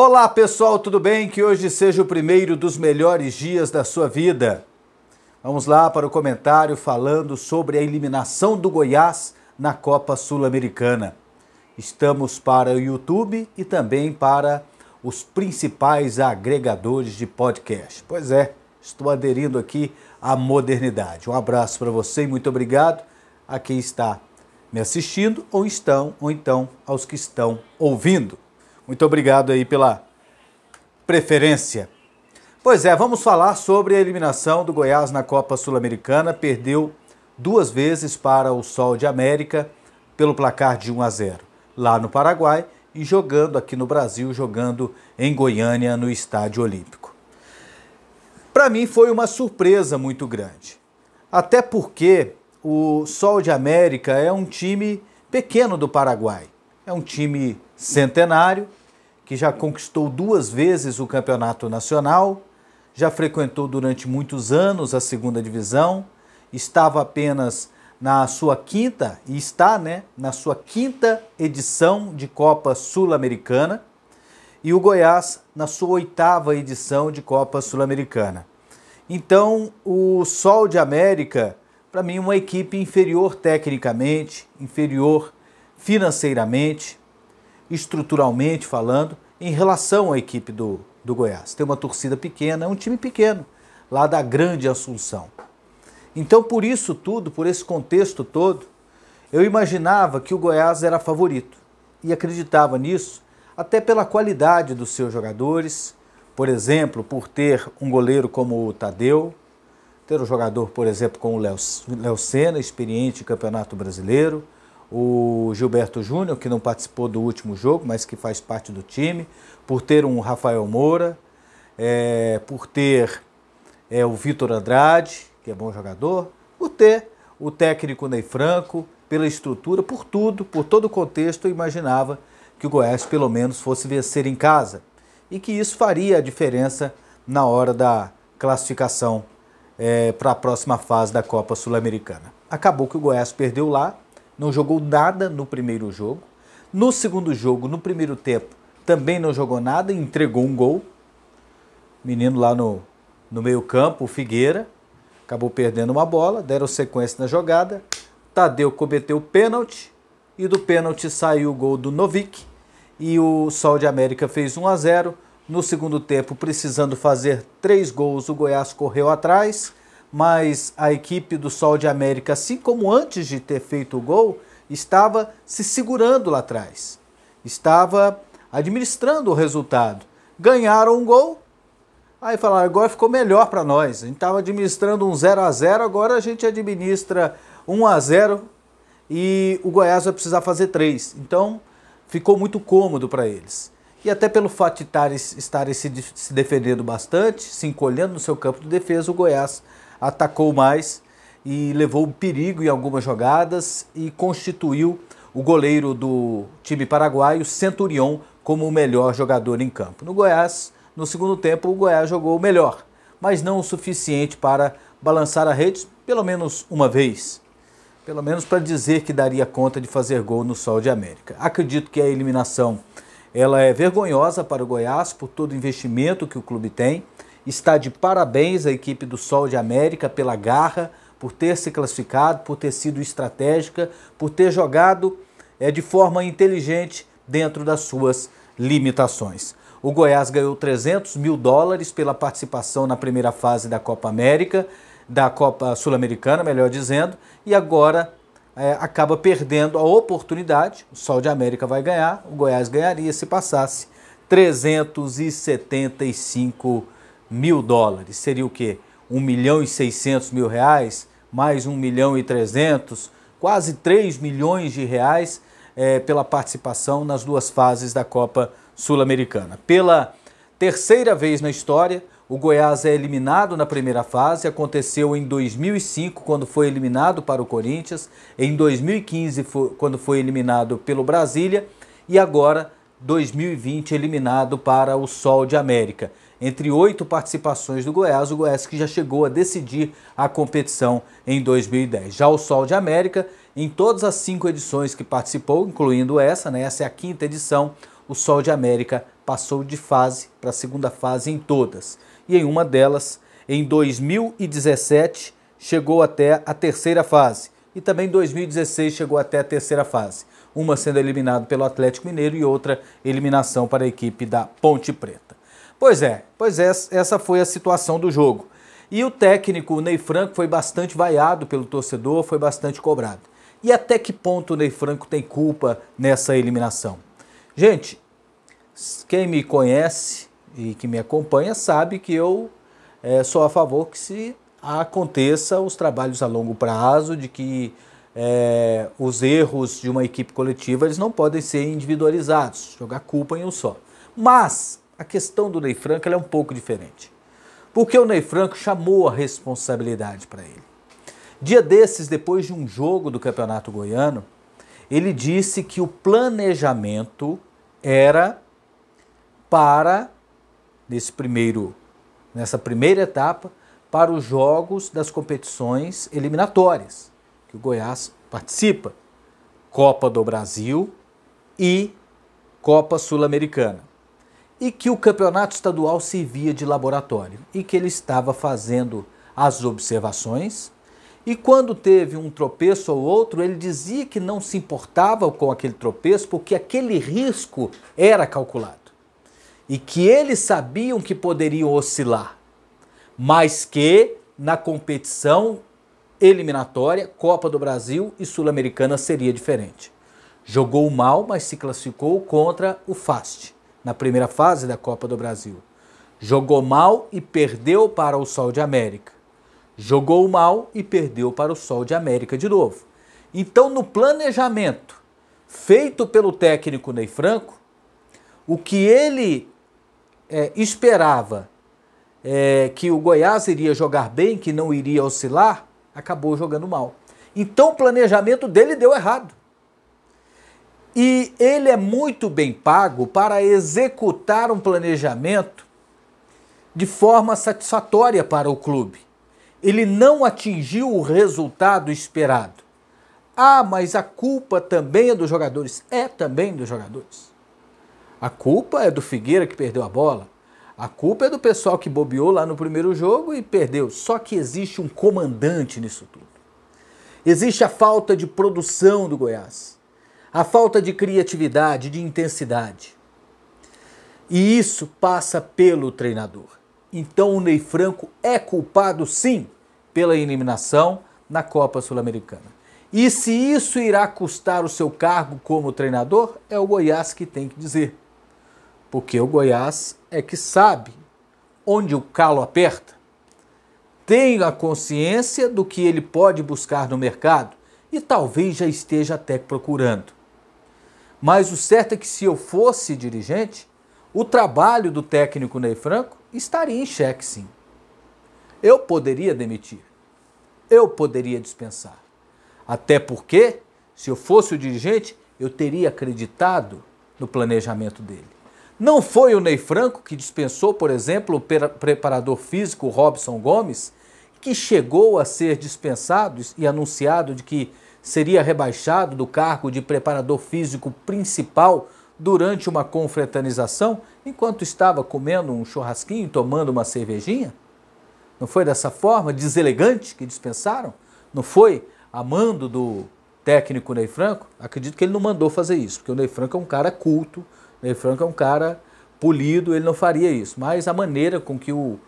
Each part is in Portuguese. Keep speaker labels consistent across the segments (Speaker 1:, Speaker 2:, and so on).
Speaker 1: Olá pessoal, tudo bem? Que hoje seja o primeiro dos melhores dias da sua vida. Vamos lá para o comentário falando sobre a eliminação do Goiás na Copa Sul-Americana. Estamos para o YouTube e também para os principais agregadores de podcast. Pois é, estou aderindo aqui à modernidade. Um abraço para você e muito obrigado a quem está me assistindo ou estão ou então aos que estão ouvindo. Muito obrigado aí pela preferência. Pois é, vamos falar sobre a eliminação do Goiás na Copa Sul-Americana. Perdeu duas vezes para o Sol de América pelo placar de 1 a 0 lá no Paraguai e jogando aqui no Brasil, jogando em Goiânia no Estádio Olímpico. Para mim foi uma surpresa muito grande. Até porque o Sol de América é um time pequeno do Paraguai. É um time centenário, que já conquistou duas vezes o campeonato nacional, já frequentou durante muitos anos a segunda divisão, estava apenas na sua quinta, e está né, na sua quinta edição de Copa Sul-Americana, e o Goiás na sua oitava edição de Copa Sul-Americana. Então, o Sol de América, para mim, uma equipe inferior tecnicamente, inferior financeiramente, estruturalmente falando, em relação à equipe do, do Goiás. Tem uma torcida pequena, é um time pequeno, lá da Grande Assunção. Então, por isso tudo, por esse contexto todo, eu imaginava que o Goiás era favorito e acreditava nisso, até pela qualidade dos seus jogadores, por exemplo, por ter um goleiro como o Tadeu, ter um jogador, por exemplo, como o Léo Senna, experiente em Campeonato Brasileiro, o Gilberto Júnior, que não participou do último jogo, mas que faz parte do time, por ter um Rafael Moura, é, por ter é, o Vitor Andrade, que é bom jogador, por ter o técnico Ney Franco, pela estrutura, por tudo, por todo o contexto, eu imaginava que o Goiás pelo menos fosse vencer em casa e que isso faria a diferença na hora da classificação é, para a próxima fase da Copa Sul-Americana. Acabou que o Goiás perdeu lá, não jogou nada no primeiro jogo. No segundo jogo, no primeiro tempo, também não jogou nada, entregou um gol. Menino lá no, no meio-campo, o Figueira, acabou perdendo uma bola, deram sequência na jogada. Tadeu cometeu pênalti e do pênalti saiu o gol do Novik e o Sol de América fez 1 a 0. No segundo tempo, precisando fazer três gols, o Goiás correu atrás mas a equipe do Sol de América, assim como antes de ter feito o gol, estava se segurando lá atrás, estava administrando o resultado. Ganharam um gol, aí falaram, agora ficou melhor para nós. A gente estava administrando um 0 a 0 agora a gente administra 1 a 0 e o Goiás vai precisar fazer três. Então ficou muito cômodo para eles. E até pelo fato de estarem se defendendo bastante, se encolhendo no seu campo de defesa, o Goiás atacou mais e levou perigo em algumas jogadas e constituiu o goleiro do time paraguaio, Centurion, como o melhor jogador em campo. No Goiás, no segundo tempo, o Goiás jogou melhor, mas não o suficiente para balançar a rede pelo menos uma vez. Pelo menos para dizer que daria conta de fazer gol no Sol de América. Acredito que a eliminação ela é vergonhosa para o Goiás por todo o investimento que o clube tem Está de parabéns a equipe do Sol de América pela garra, por ter se classificado, por ter sido estratégica, por ter jogado é, de forma inteligente dentro das suas limitações. O Goiás ganhou 300 mil dólares pela participação na primeira fase da Copa América, da Copa Sul-Americana, melhor dizendo, e agora é, acaba perdendo a oportunidade. O Sol de América vai ganhar, o Goiás ganharia se passasse 375 mil dólares. Seria o quê? 1 milhão e 600 mil reais, mais 1 milhão e 300, quase 3 milhões de reais é, pela participação nas duas fases da Copa Sul-Americana. Pela terceira vez na história, o Goiás é eliminado na primeira fase. Aconteceu em 2005, quando foi eliminado para o Corinthians, em 2015, quando foi eliminado pelo Brasília, e agora 2020 eliminado para o Sol de América entre oito participações do Goiás, o Goiás que já chegou a decidir a competição em 2010. Já o Sol de América, em todas as cinco edições que participou, incluindo essa, né, essa é a quinta edição, o Sol de América passou de fase para a segunda fase em todas. E em uma delas, em 2017, chegou até a terceira fase. E também em 2016 chegou até a terceira fase. Uma sendo eliminado pelo Atlético Mineiro e outra eliminação para a equipe da Ponte Preta. Pois é, pois é, essa foi a situação do jogo. E o técnico Ney Franco foi bastante vaiado pelo torcedor, foi bastante cobrado. E até que ponto o Ney Franco tem culpa nessa eliminação? Gente, quem me conhece e que me acompanha sabe que eu é, sou a favor que se aconteça os trabalhos a longo prazo, de que é, os erros de uma equipe coletiva eles não podem ser individualizados, jogar culpa em um só. Mas a questão do Ney Franco é um pouco diferente. Porque o Ney Franco chamou a responsabilidade para ele. Dia desses, depois de um jogo do Campeonato Goiano, ele disse que o planejamento era para nesse primeiro nessa primeira etapa para os jogos das competições eliminatórias que o Goiás participa, Copa do Brasil e Copa Sul-Americana. E que o campeonato estadual servia de laboratório e que ele estava fazendo as observações e quando teve um tropeço ou outro, ele dizia que não se importava com aquele tropeço porque aquele risco era calculado. E que eles sabiam que poderiam oscilar, mas que na competição eliminatória, Copa do Brasil e Sul-Americana seria diferente. Jogou mal, mas se classificou contra o FAST na primeira fase da Copa do Brasil. Jogou mal e perdeu para o Sol de América jogou mal e perdeu para o Sol de América de novo. Então, no planejamento feito pelo técnico Ney Franco, o que ele é, esperava é, que o Goiás iria jogar bem, que não iria oscilar, acabou jogando mal. Então, o planejamento dele deu errado. E ele é muito bem pago para executar um planejamento de forma satisfatória para o clube ele não atingiu o resultado esperado. Ah, mas a culpa também é dos jogadores. É também dos jogadores. A culpa é do Figueira que perdeu a bola. A culpa é do pessoal que bobeou lá no primeiro jogo e perdeu. Só que existe um comandante nisso tudo. Existe a falta de produção do Goiás. A falta de criatividade, de intensidade. E isso passa pelo treinador. Então o Ney Franco é culpado sim pela eliminação na Copa Sul-Americana. E se isso irá custar o seu cargo como treinador, é o Goiás que tem que dizer. Porque o Goiás é que sabe onde o calo aperta, tem a consciência do que ele pode buscar no mercado e talvez já esteja até procurando. Mas o certo é que se eu fosse dirigente, o trabalho do técnico Ney Franco estaria em xeque, sim. Eu poderia demitir, eu poderia dispensar. Até porque, se eu fosse o dirigente, eu teria acreditado no planejamento dele. Não foi o Ney Franco que dispensou, por exemplo, o preparador físico Robson Gomes, que chegou a ser dispensado e anunciado de que seria rebaixado do cargo de preparador físico principal durante uma confraternização, enquanto estava comendo um churrasquinho e tomando uma cervejinha? Não foi dessa forma deselegante que dispensaram? Não foi a mando do técnico Ney Franco? Acredito que ele não mandou fazer isso, porque o Ney Franco é um cara culto, o Ney Franco é um cara polido, ele não faria isso. Mas a maneira com que o,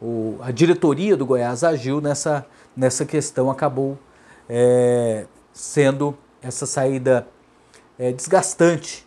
Speaker 1: o a diretoria do Goiás agiu nessa, nessa questão acabou é, sendo essa saída é, desgastante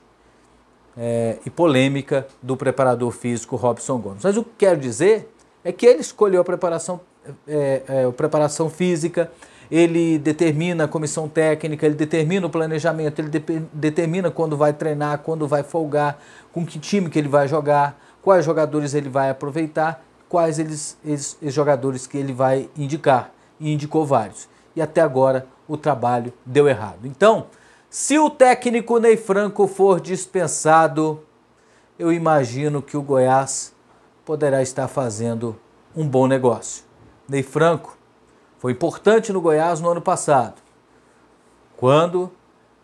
Speaker 1: é, e polêmica do preparador físico Robson Gomes. Mas o que quero dizer é que ele escolheu a preparação, é, é, a preparação física, ele determina a comissão técnica, ele determina o planejamento, ele de, determina quando vai treinar, quando vai folgar, com que time que ele vai jogar, quais jogadores ele vai aproveitar, quais eles, jogadores que ele vai indicar. E indicou vários. E até agora o trabalho deu errado. Então, se o técnico Ney Franco for dispensado, eu imagino que o Goiás poderá estar fazendo um bom negócio. Ney Franco foi importante no Goiás no ano passado, quando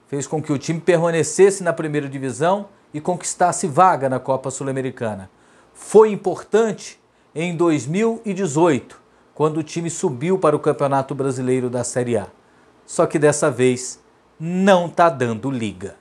Speaker 1: fez com que o time permanecesse na primeira divisão e conquistasse vaga na Copa Sul-Americana. Foi importante em 2018, quando o time subiu para o Campeonato Brasileiro da Série A. Só que dessa vez não está dando liga.